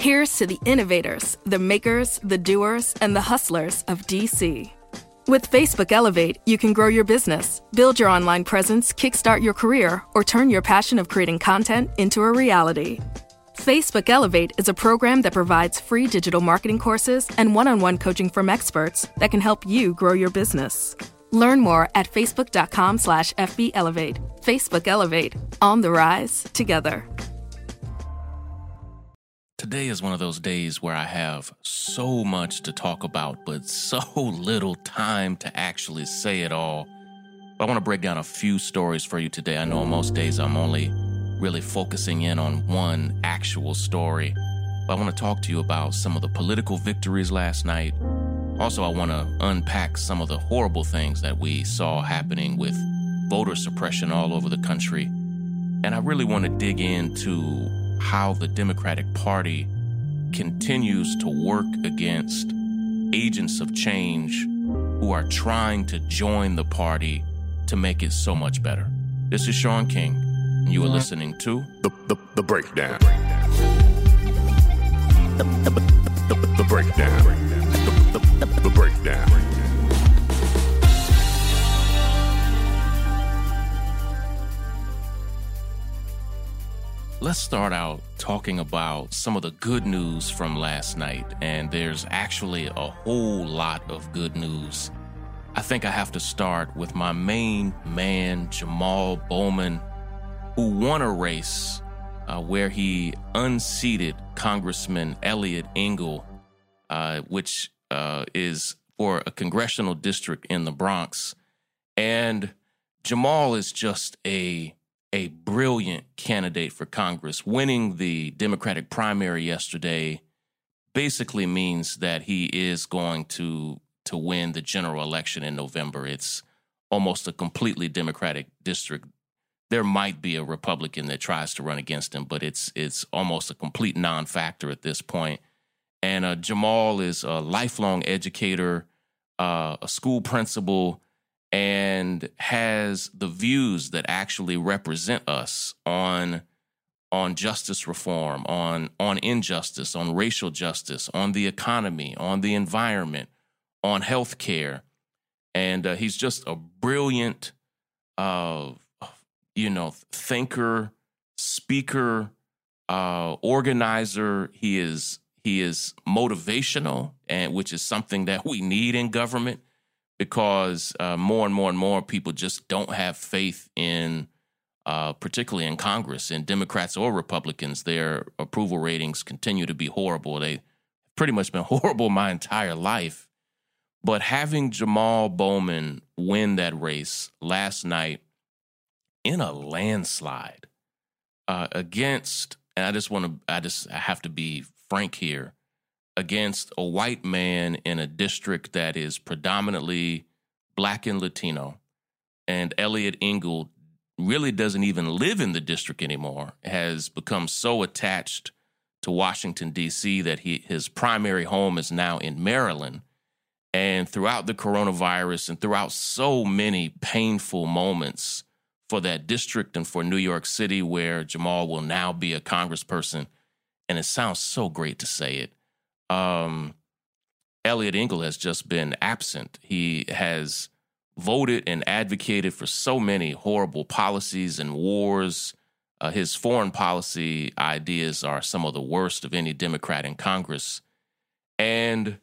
Here's to the innovators, the makers, the doers, and the hustlers of DC. With Facebook Elevate, you can grow your business, build your online presence, kickstart your career, or turn your passion of creating content into a reality. Facebook Elevate is a program that provides free digital marketing courses and one on one coaching from experts that can help you grow your business. Learn more at facebook.com slash FBElevate. Facebook Elevate, on the rise together. Today is one of those days where I have so much to talk about, but so little time to actually say it all. But I want to break down a few stories for you today. I know most days I'm only really focusing in on one actual story. But I want to talk to you about some of the political victories last night. Also, I want to unpack some of the horrible things that we saw happening with voter suppression all over the country. And I really want to dig into how the Democratic Party continues to work against agents of change who are trying to join the party to make it so much better. This is Shaun King, and you are listening to The, the, the breakdown. The, the, the, the breakdown. The, the, the, the breakdown. Let's start out talking about some of the good news from last night. And there's actually a whole lot of good news. I think I have to start with my main man, Jamal Bowman, who won a race uh, where he unseated Congressman Eliot Engel, uh, which uh, is for a congressional district in the Bronx. And Jamal is just a a brilliant candidate for Congress. Winning the Democratic primary yesterday basically means that he is going to to win the general election in November. It's almost a completely Democratic district. There might be a Republican that tries to run against him, but it's it's almost a complete non-factor at this point. And uh, Jamal is a lifelong educator, uh, a school principal, and has the views that actually represent us on on justice reform, on on injustice, on racial justice, on the economy, on the environment, on health care. And uh, he's just a brilliant, uh, you know, thinker, speaker, uh, organizer. He is he is motivational, and which is something that we need in government because uh, more and more and more people just don't have faith in, uh, particularly in Congress, in Democrats or Republicans. Their approval ratings continue to be horrible. They've pretty much been horrible my entire life. But having Jamal Bowman win that race last night in a landslide uh, against, and I just want to, I just I have to be frank here against a white man in a district that is predominantly black and Latino. And Eliot Engel really doesn't even live in the district anymore, has become so attached to Washington, D.C., that he, his primary home is now in Maryland. And throughout the coronavirus and throughout so many painful moments for that district and for New York City, where Jamal will now be a congressperson, and it sounds so great to say it um, Eliot Engel has just been absent. He has voted and advocated for so many horrible policies and wars. Uh, his foreign policy ideas are some of the worst of any Democrat in Congress. And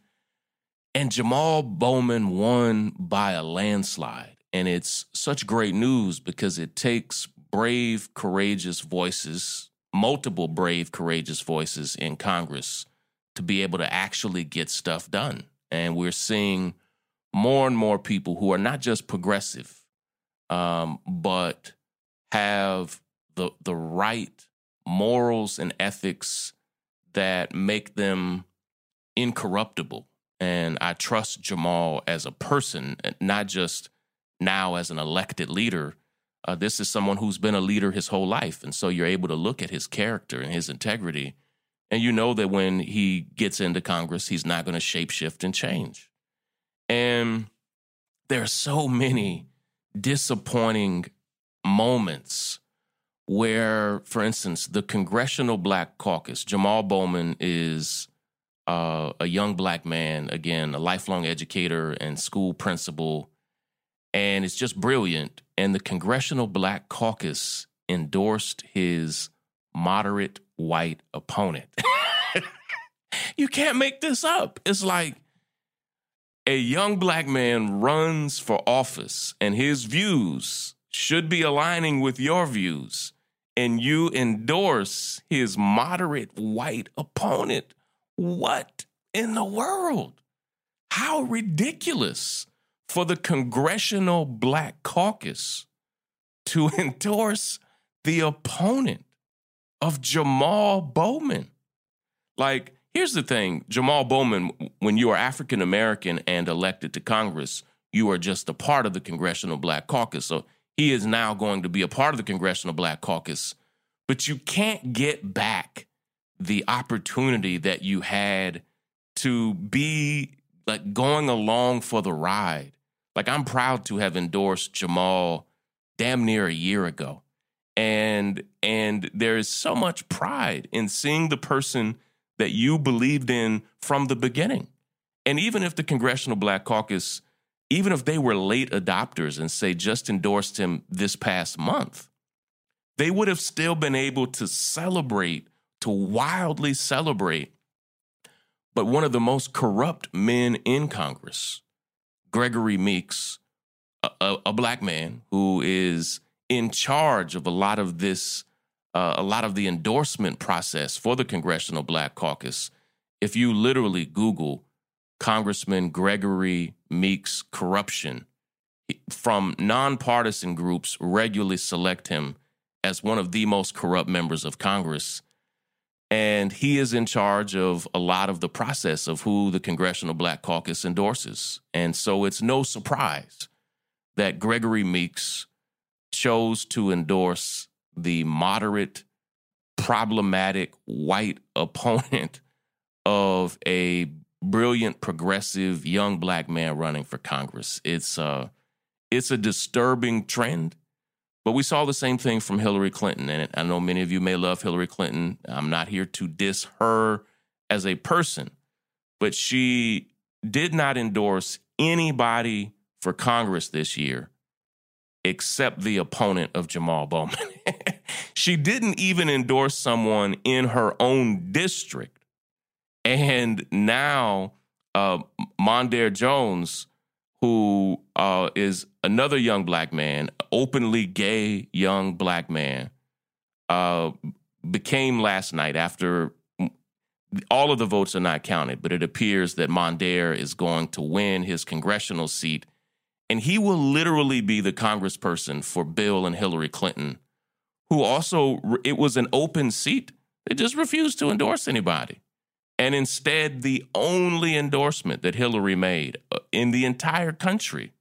and Jamal Bowman won by a landslide. And it's such great news because it takes brave, courageous voices, multiple brave, courageous voices in Congress to be able to actually get stuff done. And we're seeing more and more people who are not just progressive, um, but have the the right morals and ethics that make them incorruptible. And I trust Jamal as a person, not just now as an elected leader. Uh, this is someone who's been a leader his whole life. And so you're able to look at his character and his integrity and you know that when he gets into Congress, he's not going to shapeshift and change. And there are so many disappointing moments where, for instance, the Congressional Black Caucus, Jamal Bowman is uh, a young black man, again, a lifelong educator and school principal, and it's just brilliant. And the Congressional Black Caucus endorsed his moderate white opponent. you can't make this up. It's like a young black man runs for office and his views should be aligning with your views, and you endorse his moderate white opponent. What in the world? How ridiculous for the Congressional Black Caucus to endorse the opponent of Jamal Bowman. Like, here's the thing Jamal Bowman, when you are African American and elected to Congress, you are just a part of the Congressional Black Caucus. So he is now going to be a part of the Congressional Black Caucus. But you can't get back the opportunity that you had to be like going along for the ride. Like, I'm proud to have endorsed Jamal damn near a year ago and and there is so much pride in seeing the person that you believed in from the beginning. And even if the congressional black caucus even if they were late adopters and say just endorsed him this past month they would have still been able to celebrate to wildly celebrate. But one of the most corrupt men in congress gregory meeks a, a, a black man who is in charge of a lot of this, uh, a lot of the endorsement process for the Congressional Black Caucus. If you literally Google Congressman Gregory Meeks corruption, from nonpartisan groups regularly select him as one of the most corrupt members of Congress. And he is in charge of a lot of the process of who the Congressional Black Caucus endorses. And so it's no surprise that Gregory Meeks chose to endorse the moderate, problematic white opponent of a brilliant, progressive young black man running for Congress. It's uh, it's a disturbing trend. But we saw the same thing from Hillary Clinton. And I know many of you may love Hillary Clinton. I'm not here to diss her as a person, but she did not endorse anybody for Congress this year except the opponent of Jamal Bowman. she didn't even endorse someone in her own district. And now uh, Mondaire Jones, who uh, is another young black man, openly gay young black man, uh, became last night after all of the votes are not counted, but it appears that Mondaire is going to win his congressional seat and he will literally be the congressperson for Bill and Hillary Clinton, who also, it was an open seat. They just refused to endorse anybody. And instead, the only endorsement that Hillary made uh, in the entire country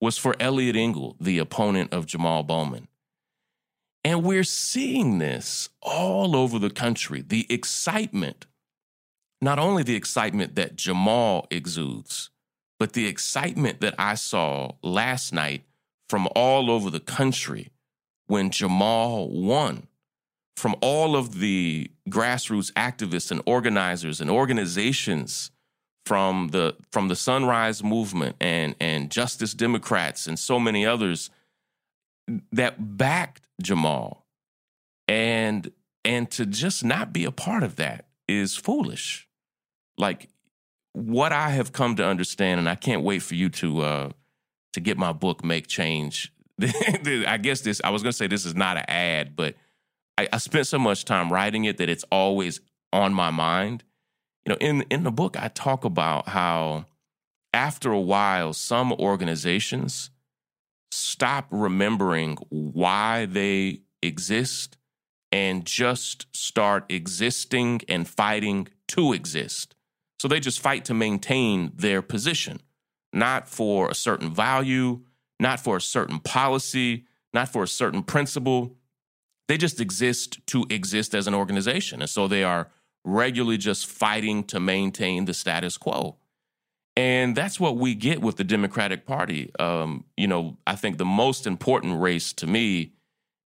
was for Eliot Engel, the opponent of Jamal Bowman. And we're seeing this all over the country. The excitement, not only the excitement that Jamal exudes, but the excitement that I saw last night from all over the country when Jamal won, from all of the grassroots activists and organizers and organizations from the from the Sunrise Movement and and Justice Democrats and so many others that backed Jamal and and to just not be a part of that is foolish. Like what I have come to understand, and I can't wait for you to uh, to get my book, Make Change. I guess this I was gonna say this is not an ad, but I, I spent so much time writing it that it's always on my mind. You know, in in the book, I talk about how after a while, some organizations stop remembering why they exist and just start existing and fighting to exist. So they just fight to maintain their position, not for a certain value, not for a certain policy, not for a certain principle. They just exist to exist as an organization. And so they are regularly just fighting to maintain the status quo. And that's what we get with the Democratic Party. Um, you know, I think the most important race to me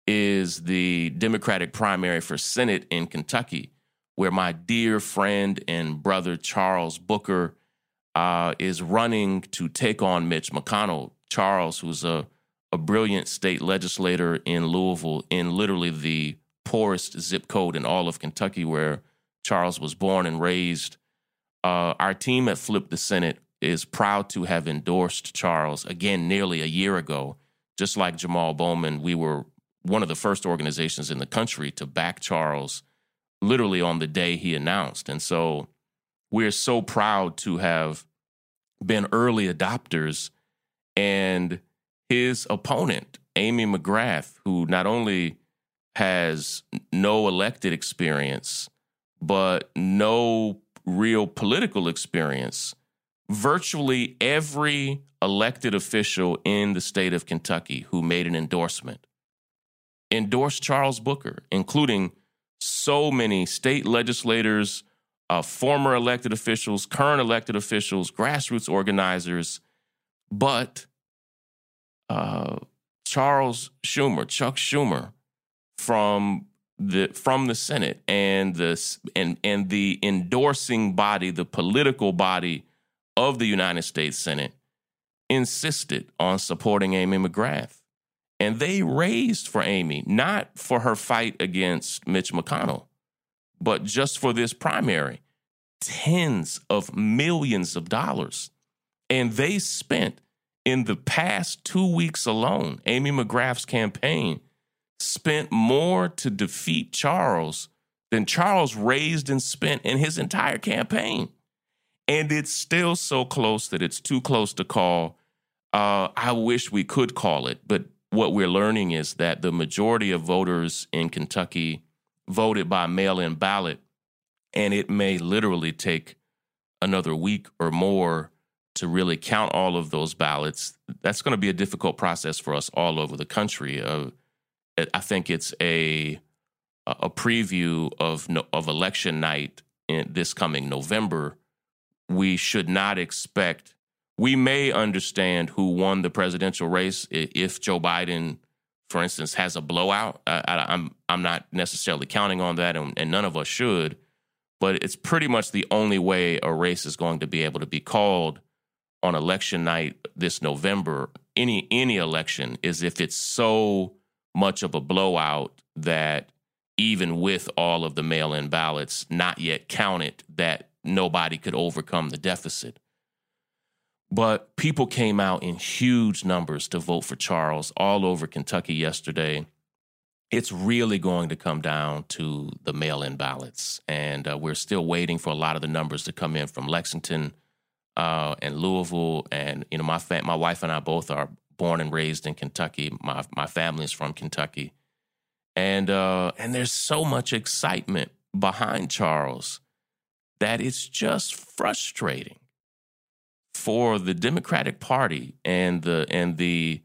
is the Democratic primary for Senate in Kentucky, where my dear friend and brother Charles Booker uh, is running to take on Mitch McConnell. Charles, who's a, a brilliant state legislator in Louisville, in literally the poorest zip code in all of Kentucky, where Charles was born and raised. Uh, our team at Flip the Senate is proud to have endorsed Charles again nearly a year ago. Just like Jamal Bowman, we were one of the first organizations in the country to back Charles literally on the day he announced. And so we're so proud to have been early adopters. And his opponent, Amy McGrath, who not only has no elected experience, but no real political experience, virtually every elected official in the state of Kentucky who made an endorsement endorsed Charles Booker, including so many state legislators, uh, former elected officials, current elected officials, grassroots organizers. But uh, Charles Schumer, Chuck Schumer, from the from the Senate and the and and the endorsing body, the political body of the United States Senate, insisted on supporting Amy McGrath. And they raised for Amy, not for her fight against Mitch McConnell, but just for this primary, tens of millions of dollars. And they spent in the past two weeks alone, Amy McGrath's campaign spent more to defeat Charles than Charles raised and spent in his entire campaign. And it's still so close that it's too close to call. Uh, I wish we could call it, but what we're learning is that the majority of voters in Kentucky voted by mail in ballot, and it may literally take another week or more to really count all of those ballots. That's going to be a difficult process for us all over the country. Uh, I think it's a a preview of of election night in this coming November. We should not expect we may understand who won the presidential race if Joe Biden, for instance, has a blowout. I, am I'm, I'm not necessarily counting on that, and, and none of us should. But it's pretty much the only way a race is going to be able to be called on election night this November. Any any election is if it's so much of a blowout that even with all of the mail-in ballots not yet counted, that nobody could overcome the deficit. But people came out in huge numbers to vote for Charles all over Kentucky yesterday. It's really going to come down to the mail in ballots. And uh, we're still waiting for a lot of the numbers to come in from Lexington uh, and Louisville. And, you know, my, fa- my wife and I both are born and raised in Kentucky. My, my family is from Kentucky. And, uh, and there's so much excitement behind Charles that it's just frustrating for the Democratic Party and the and the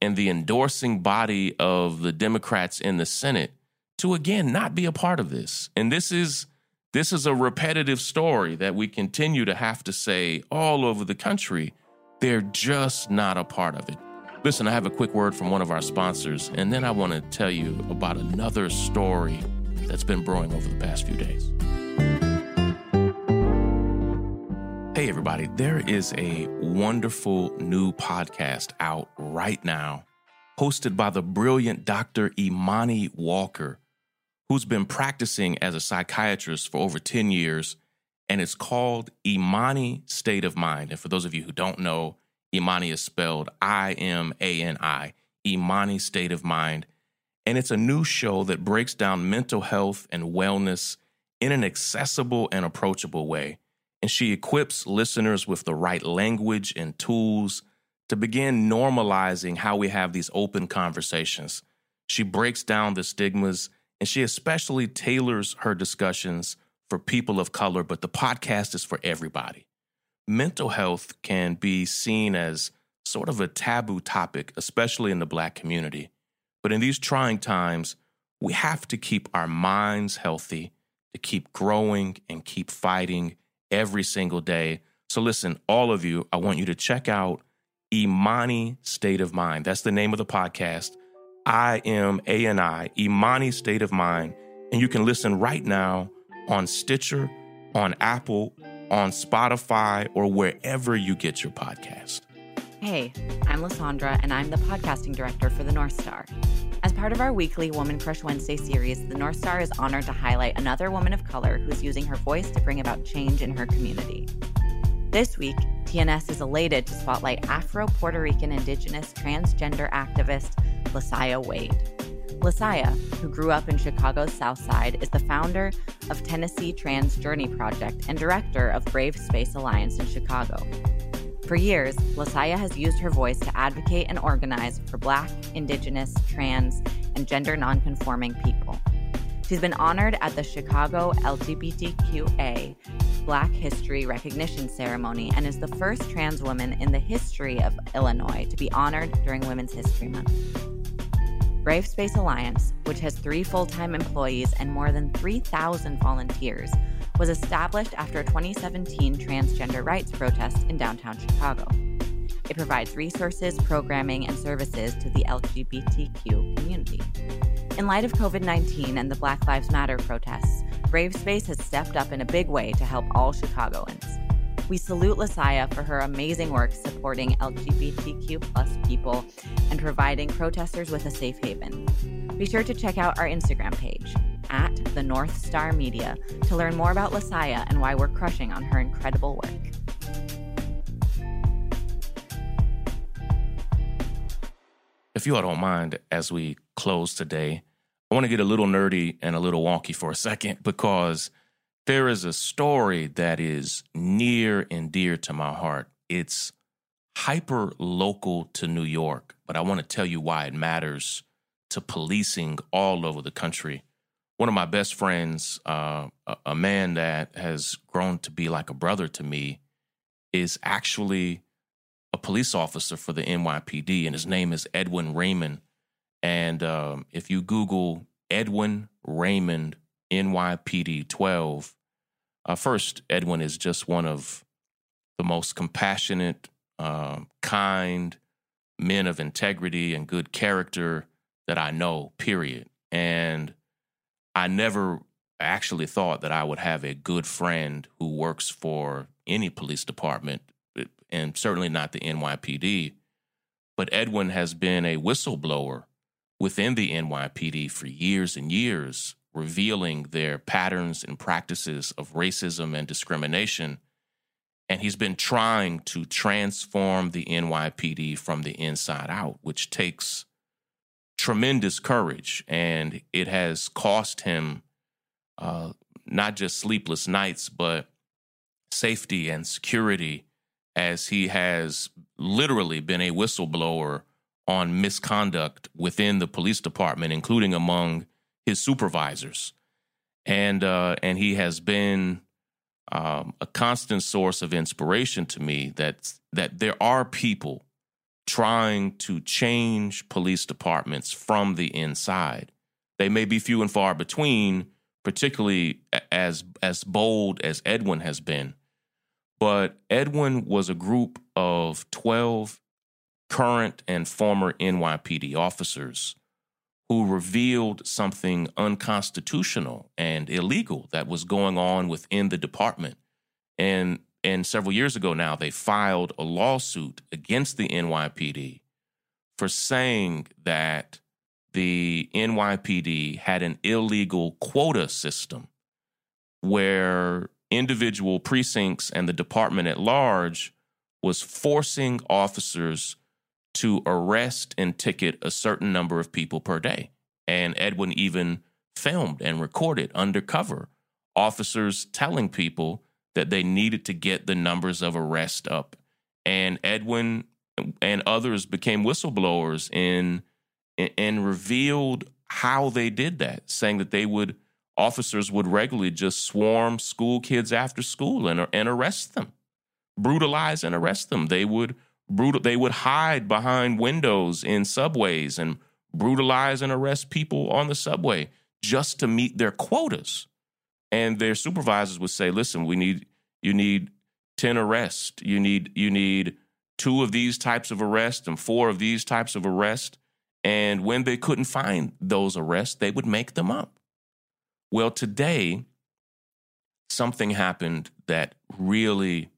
and the endorsing body of the Democrats in the Senate to again not be a part of this. And this is this is a repetitive story that we continue to have to say all over the country. They're just not a part of it. Listen, I have a quick word from one of our sponsors, and then I want to tell you about another story that's been brewing over the past few days. Hey, everybody, there is a wonderful new podcast out right now, hosted by the brilliant Dr. Imani Walker, who's been practicing as a psychiatrist for over 10 years, and it's called Imani State of Mind. And for those of you who don't know, Imani is spelled I M A N I, Imani State of Mind. And it's a new show that breaks down mental health and wellness in an accessible and approachable way and she equips listeners with the right language and tools to begin normalizing how we have these open conversations. She breaks down the stigmas and she especially tailors her discussions for people of color, but the podcast is for everybody. Mental health can be seen as sort of a taboo topic, especially in the Black community. But in these trying times, we have to keep our minds healthy, to keep growing and keep fighting every single day. So, listen, all of you, I want you to check out Imani State of Mind. That's the name of the podcast. I M A N I, Imani State of Mind. And you can listen right now on Stitcher, on Apple, on Spotify, or wherever you get your podcast. Hey, I'm Lissandra, and I'm the podcasting director for the North Star. As part of our weekly Woman Crush Wednesday series, the North Star is honored to highlight another woman of color who's using her voice to bring about change in her community. This week, TNS is elated to spotlight Afro Puerto Rican Indigenous transgender activist LaSaia Wade. LaSaia, who grew up in Chicago's South Side, is the founder of Tennessee Trans Journey Project and director of Brave Space Alliance in Chicago. For years, LaSaia has used her voice to advocate and organize for Black, Indigenous, trans, and gender nonconforming people. She's been honored at the Chicago LGBTQA Black History Recognition Ceremony and is the first trans woman in the history of Illinois to be honored during Women's History Month. Brave Space Alliance, which has three full time employees and more than 3,000 volunteers, was established after a 2017 transgender rights protest in downtown Chicago. It provides resources, programming, and services to the LGBTQ community. In light of COVID 19 and the Black Lives Matter protests, Brave Space has stepped up in a big way to help all Chicagoans. We salute LaSaia for her amazing work supporting LGBTQ plus people and providing protesters with a safe haven. Be sure to check out our Instagram page at the North Star Media to learn more about LaSaia and why we're crushing on her incredible work. If you all don't mind, as we close today, I want to get a little nerdy and a little wonky for a second because there is a story that is near and dear to my heart. It's hyper local to New York, but I want to tell you why it matters to policing all over the country one of my best friends, uh, a, man that has grown to be like a brother to me, is actually a police officer for the NYPD, and his name is Edwin Raymond. And um, if you Google Edwin Raymond NYPD 12, uh, first, Edwin is just one of the most compassionate, um, kind men of integrity and good character that I know, period. And I never actually thought that I would have a good friend who works for any police department, and certainly not the NYPD. But Edwin has been a whistleblower within the NYPD for years and years, revealing their patterns and practices of racism and discrimination. And he's been trying to transform the NYPD from the inside out, which takes tremendous courage, and it has cost him uh, not just sleepless nights, but safety and security, as he has literally been a whistleblower on misconduct within the police department, including among his supervisors, and uh, and he has been um, a constant source of inspiration to me that that there are people trying to change police departments from the inside. They may be few and far between, particularly as as bold as Edwin has been. But Edwin was a group of 12 current and former NYPD officers who revealed something unconstitutional and illegal that was going on within the department. And and several years ago now, they filed a lawsuit against the NYPD for saying that the NYPD had an illegal quota system where individual precincts and the department at large was forcing officers to arrest and ticket a certain number of people per day. And Edwin even filmed and recorded undercover officers telling people that they needed to get the numbers of arrest up. And Edwin and others became whistleblowers and and revealed how they did that, saying that they would officers would regularly just swarm school kids after school and and arrest them, brutalize and arrest them. They would brutal they would hide behind windows in subways and brutalize and arrest people on the subway just to meet their quotas and their supervisors would say, "Listen, we need you need ten arrests. You need you need two of these types of arrests and four of these types of arrests." And when they couldn't find those arrests, they would make them up. Well, today, something happened that really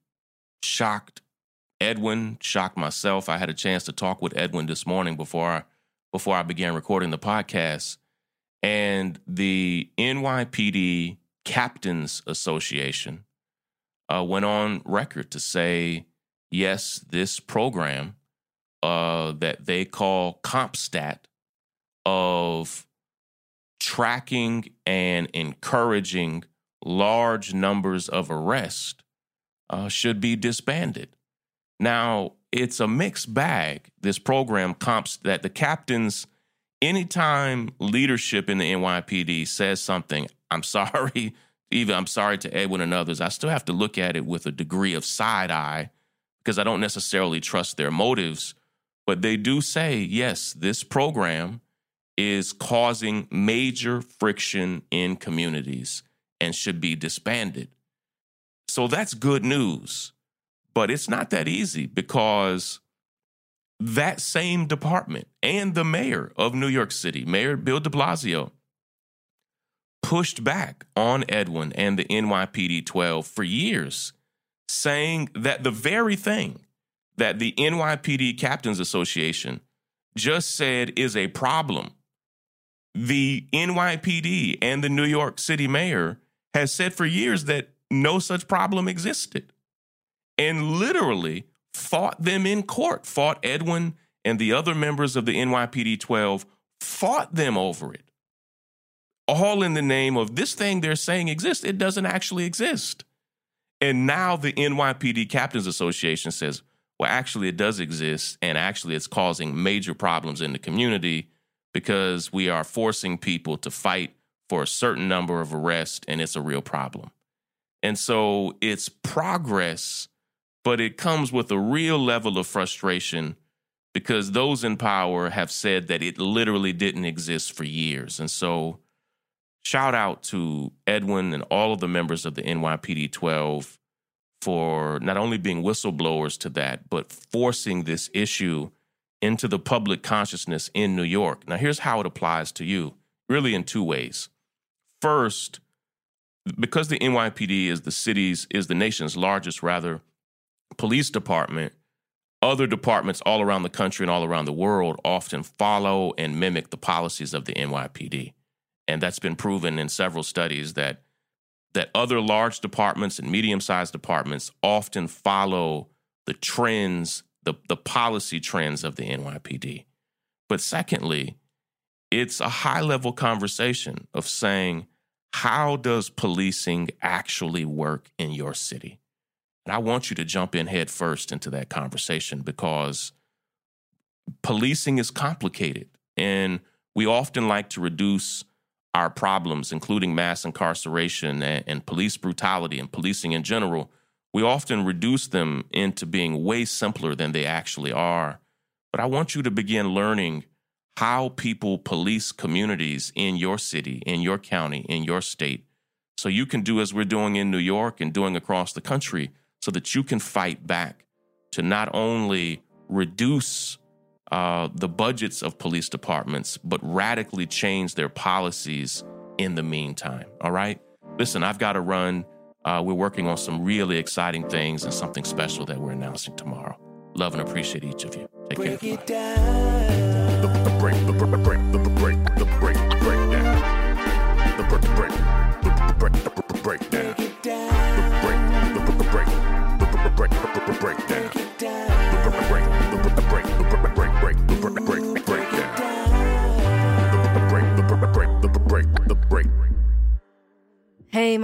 shocked Edwin, shocked myself. I had a chance to talk with Edwin this morning before I, before I began recording the podcast. And the NYPD Captains Association uh, went on record to say, yes, this program uh, that they call CompStat of tracking and encouraging large numbers of arrests uh, should be disbanded. Now, it's a mixed bag, this program CompStat the captains, anytime leadership in the NYPD says something, I'm sorry, even I'm sorry to Edwin and others, I still have to look at it with a degree of side eye because I don't necessarily trust their motives. But they do say, yes, this program is causing major friction in communities and should be disbanded. So that's good news. But it's not that easy because that same department and the mayor of New York City, Mayor Bill de Blasio, pushed back on Edwin and the NYPD 12 for years, saying that the very thing that the NYPD Captains Association just said is a problem, the NYPD and the New York City mayor has said for years that no such problem existed and literally fought them in court, fought Edwin and the other members of the NYPD 12, fought them over it all in the name of this thing they're saying exists. It doesn't actually exist. And now the NYPD Captains Association says, well, actually, it does exist. And actually, it's causing major problems in the community because we are forcing people to fight for a certain number of arrests, and it's a real problem. And so it's progress, but it comes with a real level of frustration because those in power have said that it literally didn't exist for years. And so shout out to Edwin and all of the members of the NYPD 12 for not only being whistleblowers to that, but forcing this issue into the public consciousness in New York. Now, here's how it applies to you really in two ways. First, because the NYPD is the city's, is the nation's largest, rather, police department, other departments all around the country and all around the world often follow and mimic the policies of the NYPD and that's been proven in several studies that that other large departments and medium-sized departments often follow the trends, the, the policy trends of the NYPD. But secondly, it's a high-level conversation of saying, how does policing actually work in your city? And I want you to jump in head first into that conversation because policing is complicated. And we often like to reduce our problems, including mass incarceration and, and, police brutality and policing in general, we often reduce them into being way simpler than they actually are. But I want you to begin learning how people police communities in your city, in your county, in your state, so you can do as we're doing in New York and doing across the country, so that you can fight back to not only reduce uh, the budgets of police departments, but radically change their policies in the meantime. All right? Listen, I've got to run. Uh, we're working on some really exciting things and something special that we're announcing tomorrow. Love and appreciate each of you. Take break care. It down.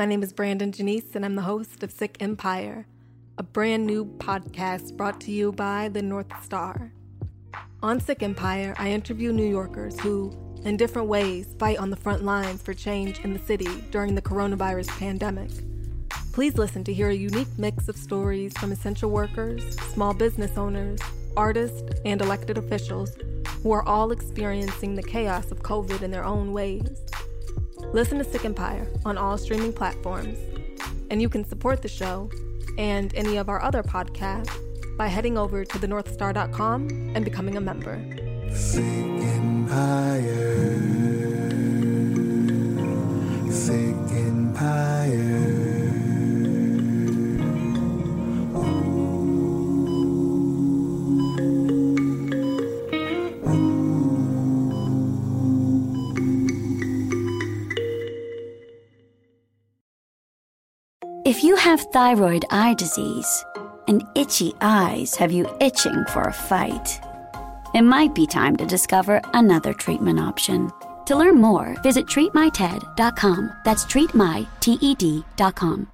My name is Brandon Janice, and I'm the host of Sick Empire, a brand new podcast brought to you by the North Star. On Sick Empire, I interview New Yorkers who, in different ways, fight on the front lines for change in the city during the coronavirus pandemic. Please listen to hear a unique mix of stories from essential workers, small business owners, artists, and elected officials who are all experiencing the chaos of COVID in their own ways. Listen to Sick Empire on all streaming platforms, and you can support the show and any of our other podcasts by heading over to thenorthstar.com and becoming a member. Sick Empire. Sick Empire. Have thyroid eye disease and itchy eyes have you itching for a fight, it might be time to discover another treatment option. To learn more, visit treatmyted.com. That's treatmyted.com.